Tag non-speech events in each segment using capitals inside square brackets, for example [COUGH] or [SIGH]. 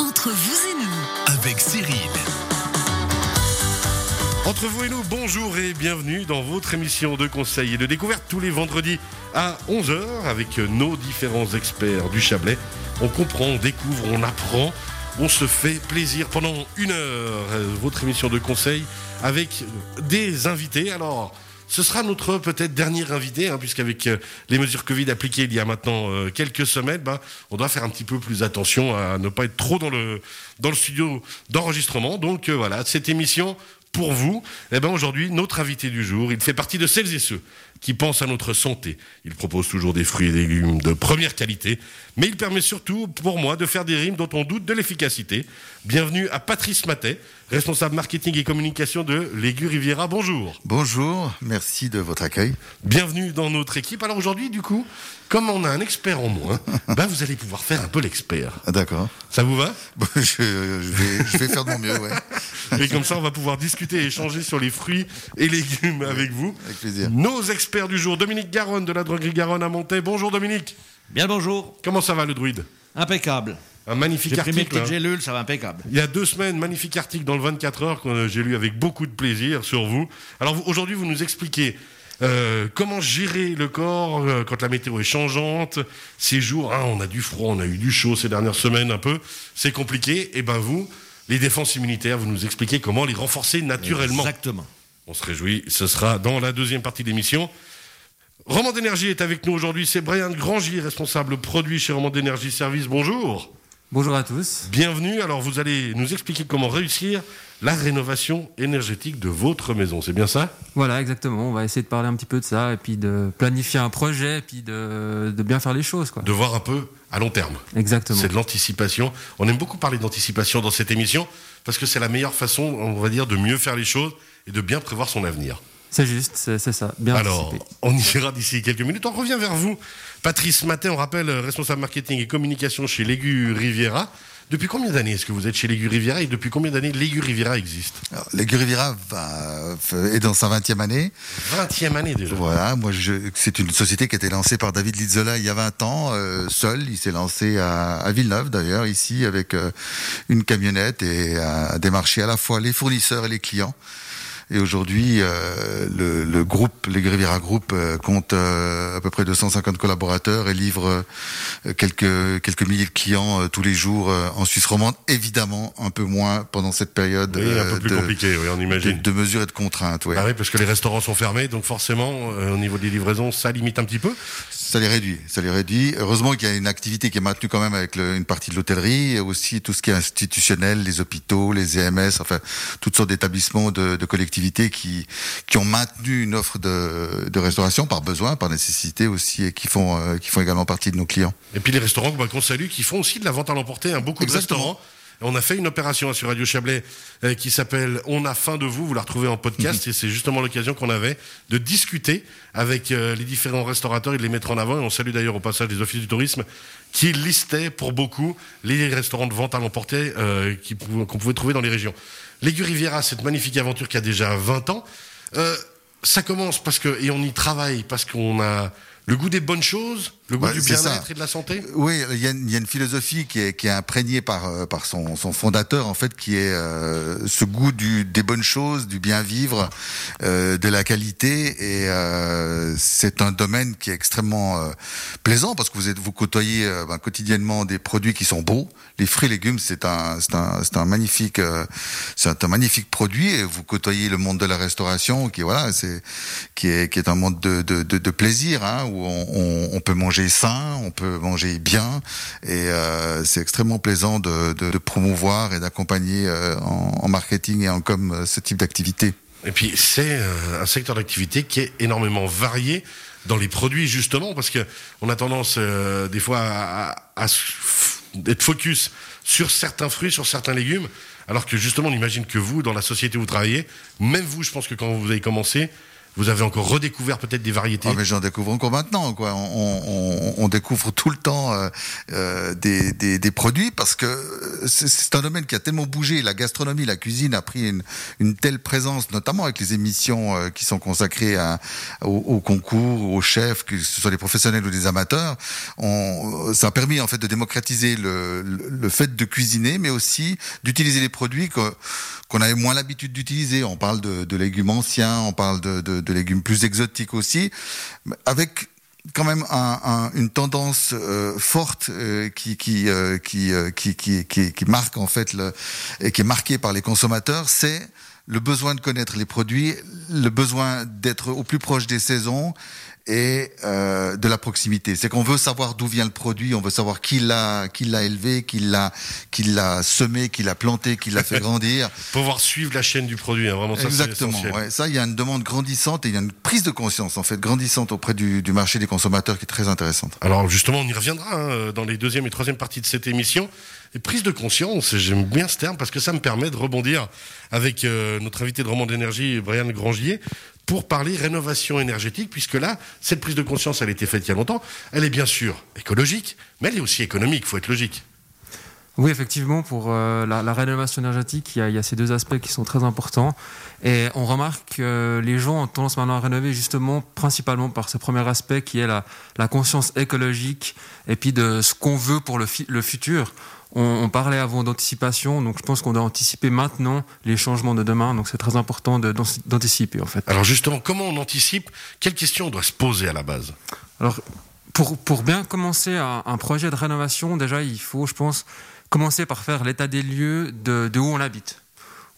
Entre vous et nous, avec Cyril. Entre vous et nous, bonjour et bienvenue dans votre émission de conseil et de découverte tous les vendredis à 11h avec nos différents experts du Chablais. On comprend, on découvre, on apprend, on se fait plaisir pendant une heure. Euh, Votre émission de conseil avec des invités. Alors, ce sera notre peut-être dernier invité, hein, puisqu'avec euh, les mesures Covid appliquées il y a maintenant euh, quelques semaines, bah, on doit faire un petit peu plus attention à ne pas être trop dans le, studio d'enregistrement. Donc euh, voilà, cette émission pour vous, eh ben aujourd'hui, notre invité du jour, il fait partie de celles et ceux qui pensent à notre santé. Il propose toujours des fruits et légumes de première qualité, mais il permet surtout, pour moi, de faire des rimes dont on doute de l'efficacité. Bienvenue à Patrice Matet, responsable marketing et communication de Légu Riviera. Bonjour. Bonjour, merci de votre accueil. Bienvenue dans notre équipe. Alors aujourd'hui, du coup, comme on a un expert en moins, [LAUGHS] ben vous allez pouvoir faire un peu l'expert. Ah, D'accord. Ça vous va? Bon, je, je vais, je vais faire de mon mieux, ouais. [LAUGHS] Et comme ça, on va pouvoir discuter et échanger sur les fruits et légumes avec vous. Avec plaisir. Nos experts du jour, Dominique Garonne de la droguerie Garonne à Montaix. Bonjour Dominique. Bien bonjour. Comment ça va le druide? Impeccable. Un magnifique article. hein. gélules, ça va impeccable. Il y a deux semaines, magnifique article dans le 24 heures que j'ai lu avec beaucoup de plaisir sur vous. Alors aujourd'hui, vous nous expliquez euh, comment gérer le corps euh, quand la météo est changeante. Ces jours, hein, on a du froid, on a eu du chaud ces dernières semaines un peu. C'est compliqué. Et ben vous, les défenses immunitaires, vous nous expliquez comment les renforcer naturellement. Exactement. On se réjouit, ce sera dans la deuxième partie de l'émission. Roman d'énergie est avec nous aujourd'hui, c'est Brian Grangier, responsable produit chez Roman d'énergie Service. Bonjour. Bonjour à tous. Bienvenue. Alors vous allez nous expliquer comment réussir la rénovation énergétique de votre maison. C'est bien ça? Voilà, exactement. On va essayer de parler un petit peu de ça et puis de planifier un projet et puis de, de bien faire les choses. Quoi. De voir un peu à long terme. Exactement. C'est de l'anticipation. On aime beaucoup parler d'anticipation dans cette émission parce que c'est la meilleure façon, on va dire, de mieux faire les choses et de bien prévoir son avenir. C'est juste, c'est ça. Bien Alors, anticipé. on y ira d'ici quelques minutes. On revient vers vous. Patrice Matin, on rappelle, euh, responsable marketing et communication chez Légu Riviera. Depuis combien d'années est-ce que vous êtes chez Légu Riviera et depuis combien d'années Légu Riviera existe la Riviera va, est dans sa 20e année. 20e année déjà. Voilà, moi, c'est une société qui a été lancée par David Lizzola il y a 20 ans, euh, seul. Il s'est lancé à, à Villeneuve, d'ailleurs, ici, avec euh, une camionnette et a démarché à la fois les fournisseurs et les clients. Et aujourd'hui, euh, le, le groupe, les Riviera Group, euh, compte euh, à peu près 250 collaborateurs et livre euh, quelques quelques milliers de clients euh, tous les jours euh, en Suisse romande. Évidemment, un peu moins pendant cette période Oui, un peu plus de, compliqué, oui, on de, imagine. de mesures et de contraintes. Ouais. Ah oui, parce que les restaurants sont fermés, donc forcément, euh, au niveau des livraisons, ça limite un petit peu. Ça les réduit, ça les réduit. Heureusement qu'il y a une activité qui est maintenue quand même avec le- une partie de l'hôtellerie et aussi tout ce qui est institutionnel, les hôpitaux, les EMS, enfin toutes sortes d'établissements de, de collectivités qui qui ont maintenu une offre de, de restauration par besoin, par nécessité aussi et qui font euh, qui font également partie de nos clients. Et puis les restaurants bah, qu'on salue, qui font aussi de la vente à l'emporter, hein, beaucoup Exactement. de restaurants. On a fait une opération hein, sur Radio Chablais euh, qui s'appelle On a faim de vous. Vous la retrouvez en podcast et c'est justement l'occasion qu'on avait de discuter avec euh, les différents restaurateurs et de les mettre en avant. Et on salue d'ailleurs au passage des offices du tourisme qui listaient pour beaucoup les restaurants de vente à l'emporter euh, qu'on pouvait trouver dans les régions. L'Aigu Riviera, cette magnifique aventure qui a déjà 20 ans, euh, ça commence parce que et on y travaille parce qu'on a le goût des bonnes choses, le goût du bien-être et de la santé? Oui, il y a, une- il y a une philosophie qui est, qui est imprégnée par, euh, par son, son fondateur, en fait, qui est euh, ce goût du, des bonnes choses, du bien vivre, euh, de la qualité. Et euh, c'est un domaine qui est extrêmement plaisant parce que vous êtes vous côtoyez ben, quotidiennement des produits qui sont beaux. Les fruits et légumes, c'est un, magnifique, c'est un magnifique produit. Et vous côtoyez le monde de la restauration, qui voilà, c'est qui est qui est un monde de, de, de, de plaisir, hein, où on, on, on peut manger sain, on peut manger bien, et euh, c'est extrêmement plaisant de, promouvoir et d'accompagner euh, en, marketing et en com euh, ce type d'activité. Et puis c'est un secteur d'activité qui est énormément varié dans les produits justement parce que on a tendance des fois à, à- être focus sur certains fruits, sur certains légumes, alors que justement on imagine que vous dans la société où vous travaillez, même vous, je pense que quand vous avez commencé, Vous avez encore redécouvert peut-être des variétés. Ah, mais j'en découvre encore maintenant. Quoi. On, on, on découvre tout le temps euh, euh, des, des, des, produits parce que c'est un domaine qui a tellement bougé. La gastronomie, la cuisine a pris une, une telle présence, notamment avec les émissions euh, qui sont consacrées à, au, au, concours, aux chefs, que ce soit des professionnels ou des amateurs. On, ça a permis en fait de démocratiser le, le, le fait de cuisiner, mais aussi d'utiliser les produits qu'on avait moins l'habitude d'utiliser. On parle de, de, légumes anciens, on parle de, de, de, légumes plus exotiques aussi, avec quand même un, un, une tendance euh, forte euh, qui, euh, qui, qui, qui, qui, marque en fait et qui est marquée par les consommateurs, c'est le besoin de connaître les produits, le besoin d'être au plus proche des saisons et euh, de la proximité. C'est qu'on veut savoir d'où vient le produit, on veut savoir qui l'a, qui l'a élevé, qui l'a, qui l'a semé, qui l'a planté, qui l'a fait [LAUGHS] grandir. Pouvoir suivre la chaîne du produit, hein, vraiment ça. Exactement. Ouais, ça, il y a une demande grandissante et il y a une prise de conscience en fait grandissante auprès du, du marché des consommateurs qui est très intéressante. Alors justement, on y reviendra hein, dans les deuxième et troisième parties de cette émission. Et prise de conscience, j'aime bien ce terme parce que ça me permet de rebondir avec euh, notre invité de Roman d'énergie, Brian Grangier, pour parler rénovation énergétique, puisque là, cette prise de conscience, elle a été faite il y a longtemps. Elle est bien sûr écologique, mais elle est aussi économique, il faut être logique. Oui, effectivement, pour euh, la, rénovation énergétique, il y, a, ces deux aspects qui sont très importants. Et on remarque que les gens ont tendance maintenant à rénover justement principalement par ce premier aspect qui est la, conscience écologique et puis de ce qu'on veut pour le futur. On, on, parlait avant d'anticipation, donc je pense qu'on doit anticiper maintenant les changements de demain, donc c'est très important d'anticiper en fait. Alors justement, comment on anticipe? Quelles questions on doit se poser à la base? Alors, pour, pour bien commencer un, un, projet de rénovation, déjà il faut, je pense, commencer par faire l'état des lieux de, de où on habite.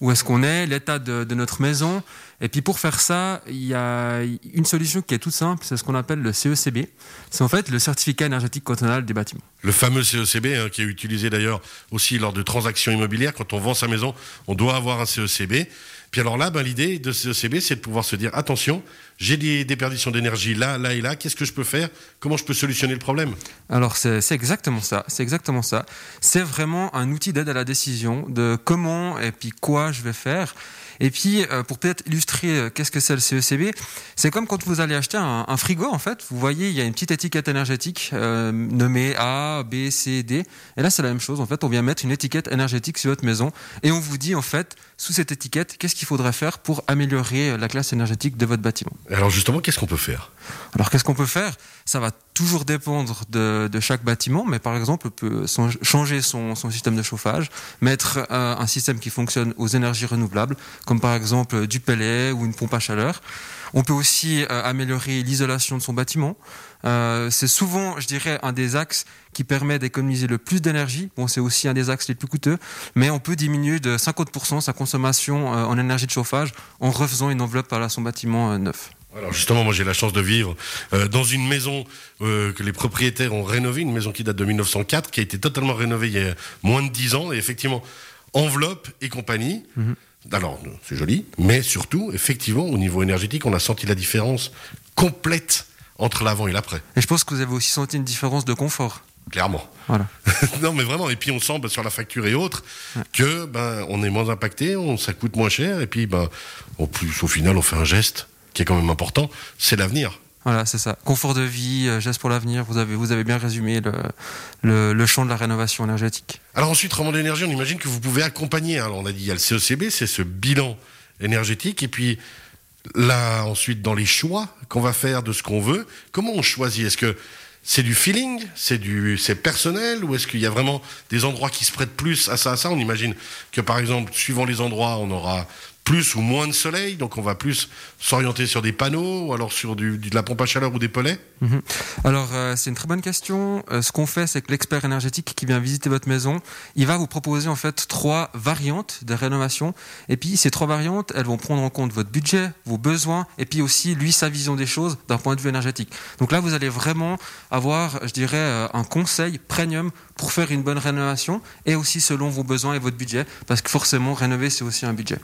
Où est-ce qu'on est, l'état de, de, notre maison. Et puis pour faire ça, il y a une solution qui est toute simple, c'est ce qu'on appelle le CECB. C'est en fait le certificat énergétique cantonal des bâtiments. Le fameux CECB, hein, qui est utilisé d'ailleurs aussi lors de transactions immobilières. Quand on vend sa maison, on doit avoir un CECB. Puis alors là, ben, l'idée de CECB, c'est de pouvoir se dire, attention, j'ai des déperditions d'énergie là, là et là, qu'est-ce que je peux faire? Comment je peux solutionner le problème? Alors c'est exactement ça, c'est exactement ça. C'est vraiment un outil d'aide à la décision de comment et puis quoi je vais faire. Et puis, euh, pour peut-être illustrer euh, qu'est-ce que c'est le CECB, c'est comme quand vous allez acheter un, un, frigo, en fait. Vous voyez, il y a une petite étiquette énergétique euh, nommée A, B, C, D. Et là, c'est la même chose. En fait, on vient mettre une étiquette énergétique sur votre maison et on vous dit, en fait, sous cette étiquette, qu'est-ce qu'il faudrait faire pour améliorer la classe énergétique de votre bâtiment. Alors justement, qu'est-ce qu'on peut faire? Alors qu'est-ce qu'on peut faire? Ça va toujours dépendre de, chaque bâtiment, mais par exemple, peut changer son, système de chauffage, mettre euh, un système qui fonctionne aux énergies renouvelables, comme par exemple du pellet ou une pompe à chaleur. On peut aussi euh, améliorer l'isolation de son bâtiment. Euh, c'est souvent, je dirais, un des axes qui permet d'économiser le plus d'énergie. Bon, c'est aussi un des axes les plus coûteux, mais on peut diminuer de 50% sa consommation en énergie de chauffage en refaisant une enveloppe à son bâtiment neuf. Alors justement, moi j'ai la chance de vivre euh, dans une maison euh, que les propriétaires ont rénovée, une maison qui date de 1904, qui a été totalement rénovée il y a moins de 10 ans, et effectivement, enveloppe et compagnie. -hmm. Alors, c'est joli, mais surtout, effectivement, au niveau énergétique, on a senti la différence complète entre l'avant et l'après. Et je pense que vous avez aussi senti une différence de confort. Clairement. Voilà. [LAUGHS] non, mais vraiment. Et puis on sent ben, sur la facture et autres ouais. que ben on est moins impacté, on, ça coûte moins cher, et puis ben au plus au final on fait un geste qui est quand même important, c'est l'avenir. Voilà, c'est ça. Confort de vie, geste pour l'avenir. Vous avez, vous avez bien résumé le, le, le, champ de la rénovation énergétique. Alors ensuite, Ramon d'énergie, on imagine que vous pouvez accompagner. Alors on a dit, il y a le CECB, c'est ce bilan énergétique, et puis là ensuite dans les choix qu'on va faire de ce qu'on veut, comment on choisit? Est-ce que c'est du feeling, c'est du, c'est personnel, ou est-ce qu'il y a vraiment des endroits qui se prêtent plus à ça, à ça? On imagine que par exemple, suivant les endroits, on aura plus ou moins de soleil, donc on va plus s'orienter sur des panneaux, ou alors sur du, de la pompe à chaleur ou des pelets mm -hmm. Alors euh, c'est une très bonne question. Euh, ce qu'on fait, c'est que l'expert énergétique qui vient visiter votre maison, il va vous proposer en fait trois variantes de rénovation, et puis ces trois variantes, elles vont prendre en compte votre budget, vos besoins, et puis aussi lui sa vision des choses d'un point de vue énergétique. Donc là, vous allez vraiment avoir, je dirais, euh, un conseil premium pour faire une bonne rénovation, et aussi selon vos besoins et votre budget, parce que forcément rénover c'est aussi un budget.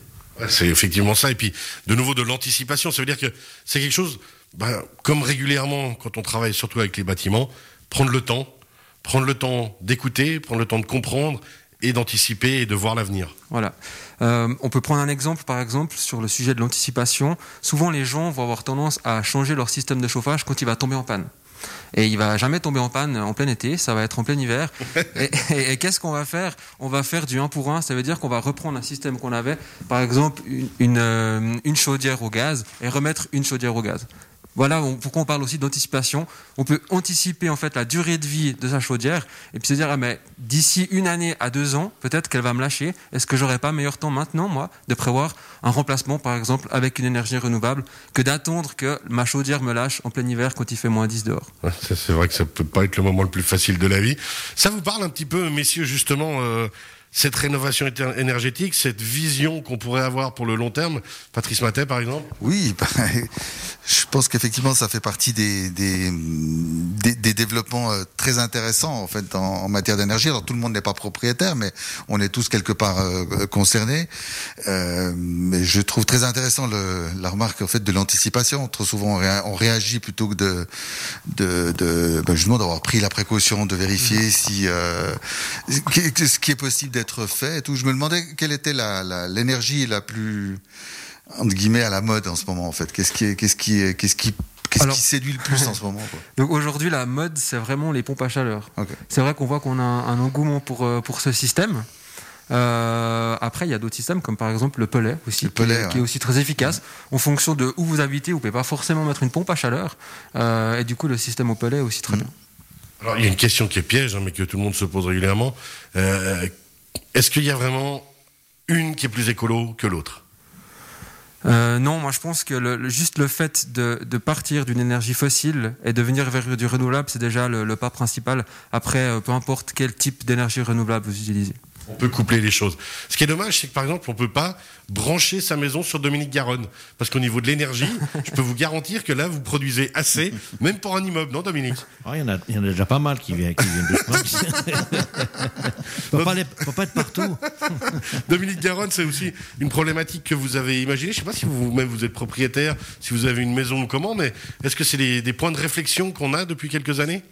C'est effectivement ça. Et puis, de nouveau, de l'anticipation. Ça veut dire que c'est quelque chose, ben, comme régulièrement, quand on travaille surtout avec les bâtiments, prendre le temps, prendre le temps d'écouter, prendre le temps de comprendre et d'anticiper et de voir l'avenir. Voilà. Euh, on peut prendre un exemple, par exemple, sur le sujet de l'anticipation. Souvent, les gens vont avoir tendance à changer leur système de chauffage quand il va tomber en panne. Et il va jamais tomber en panne en plein été, ça va être en plein hiver. et, et- et qu'est-ce qu'on va faire? On va faire du 1 pour 1, ça veut dire qu'on va reprendre un système qu'on avait, par exemple une, une, euh, une chaudière au gaz, et remettre une chaudière au gaz. Voilà pourquoi on parle aussi d'anticipation. On peut anticiper en fait la durée de vie de sa chaudière et puis se dire ah mais d'ici une année à deux ans peut-être qu'elle va me lâcher. Est-ce que j'aurais pas meilleur temps maintenant moi de prévoir un remplacement par exemple avec une énergie renouvelable que d'attendre que ma chaudière me lâche en plein hiver quand il fait moins 10 dehors? C'est vrai que ça peut pas être le moment le plus facile de la vie. Ça vous parle un petit peu, messieurs, justement, euh, cette rénovation énergétique, cette vision qu'on pourrait avoir pour le long terme Patrice Matet, par exemple Oui, bah, [LAUGHS] je pense qu'effectivement, ça fait partie des, des, des, des développements euh, très intéressants en fait en, en matière d'énergie. Alors tout le monde n'est pas propriétaire, mais on est tous quelque part euh, concernés. Euh, mais je trouve très intéressant le, la remarque en fait de l'anticipation. Trop souvent, on, réa- on réagit plutôt que de, de, de bah, justement d'avoir pris la précaution de vérifier si euh, ce qui est possible d'être fait. Et tout. Je me demandais quelle était la- la- l'énergie la, plus entre guillemets à la mode en ce moment en fait Qu'est-ce qui est- qu'est-ce qui est- qu'est-ce qui qu'est-ce Alors- qui séduit le plus en ce [LAUGHS] moment quoi? Donc aujourd'hui la mode c'est vraiment les pompes à chaleur. C'est vrai qu'on voit qu'on a un, engouement pour, euh, pour ce système. Euh, après, il y a d'autres systèmes, comme par exemple le pellet aussi, Le qui est- qui, aussi très efficace. En fonction de où vous habitez, vous pouvez pas forcément mettre une pompe à chaleur. Euh, et du coup, le système au pellet est aussi très Mm. bien. Alors, il y a une question qui est piège, hein, mais que tout le monde se pose régulièrement. Euh, Est-ce qu'il y a vraiment une qui est plus écolo que l'autre? Euh, non, moi je pense que le, juste le fait de, partir d'une énergie fossile et de venir vers du renouvelable, c'est déjà le, le pas principal. Après, euh, peu importe quel type d'énergie renouvelable vous utilisez. On peut coupler les choses. Ce qui est dommage, c'est que par exemple, on peut pas brancher sa maison sur Dominique Garonne. Parce qu'au niveau de l'énergie, [LAUGHS] je peux vous garantir que là, vous produisez assez, même pour un immeuble, non, Dominique? Ah, Il y, en a, il y en a déjà pas mal qui viennent, qui viennent doucement. [LAUGHS] [LAUGHS] faut, pas aller- faut pas être partout. Dominique Garonne, c'est aussi une problématique que vous avez imaginée. Je sais pas si vous-même vous êtes propriétaire, si vous avez une maison ou comment, mais est-ce que c'est des, des points de réflexion qu'on a depuis quelques années?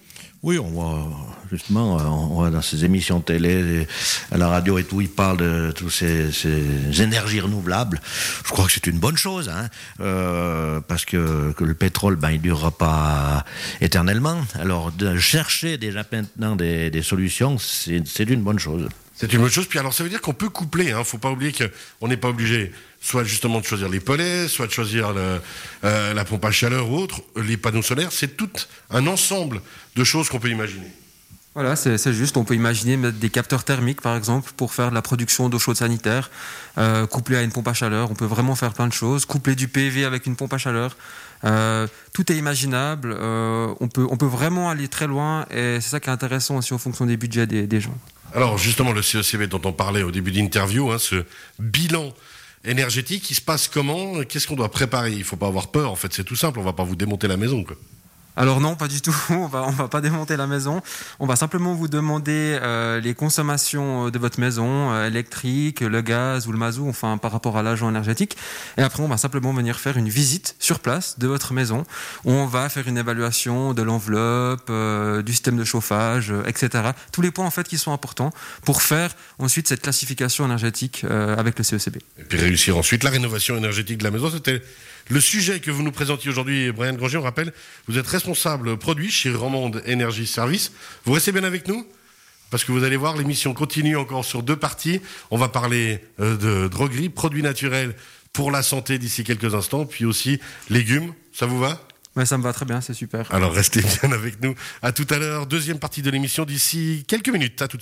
Oui, on voit justement, on voit dans ces émissions télé, à la radio et tout, ils parlent de toutes ces, énergies renouvelables. Je crois que c'est une bonne chose, hein, euh, parce que, le pétrole, ben, il durera pas éternellement. Alors, de chercher déjà maintenant des, solutions, c'est une bonne chose. C'est une bonne chose. Puis alors, ça veut dire qu'on peut coupler. Hein. Faut pas oublier qu'on n'est pas obligé, soit justement de choisir les pellets, soit de choisir euh, la pompe à chaleur ou autre, les panneaux solaires. C'est tout un ensemble de choses qu'on peut imaginer. Voilà, c'est juste. On peut imaginer mettre des capteurs thermiques, par exemple, pour faire de la production d'eau chaude sanitaire, euh, couplé à une pompe à chaleur. On peut vraiment faire plein de choses. Coupler du PV avec une pompe à chaleur. Euh, tout est imaginable. Euh, on, peut, on peut vraiment aller très loin. Et c'est ça qui est intéressant aussi en fonction des budgets des gens. Alors justement, le CECB dont on parlait au début d'interview, hein, ce bilan énergétique, il se passe comment? Qu'est-ce qu'on doit préparer? Il faut pas avoir peur. En fait, c'est tout simple. On va pas vous démonter la maison. Alors non, pas du tout. [LAUGHS] On va, on va pas démonter la maison. On va simplement vous demander euh, les consommations de votre maison, euh, électrique, le gaz ou le mazout, enfin par rapport à l'agent énergétique. Et après, on va simplement venir faire une visite sur place de votre maison. Où on va faire une évaluation de l'enveloppe, euh, du système de chauffage, euh, etc. Tous les points en fait qui sont importants pour faire ensuite cette classification énergétique euh, avec le CECB. Et puis réussir ensuite la rénovation énergétique de la maison. C'était le sujet que vous nous présentiez aujourd'hui, Brian Granger. On rappelle, vous êtes responsable produit chez Romande Énergie Service. Vous restez bien avec nous? Parce que vous allez voir, l'émission continue encore sur deux parties. On va parler euh, de droguerie, produits naturels pour la santé d'ici quelques instants, puis aussi légumes. Ça vous va? Mais ça me va très bien, c'est super. Alors restez bien avec nous. À tout à l'heure, deuxième partie de l'émission d'ici quelques minutes. À tout de suite.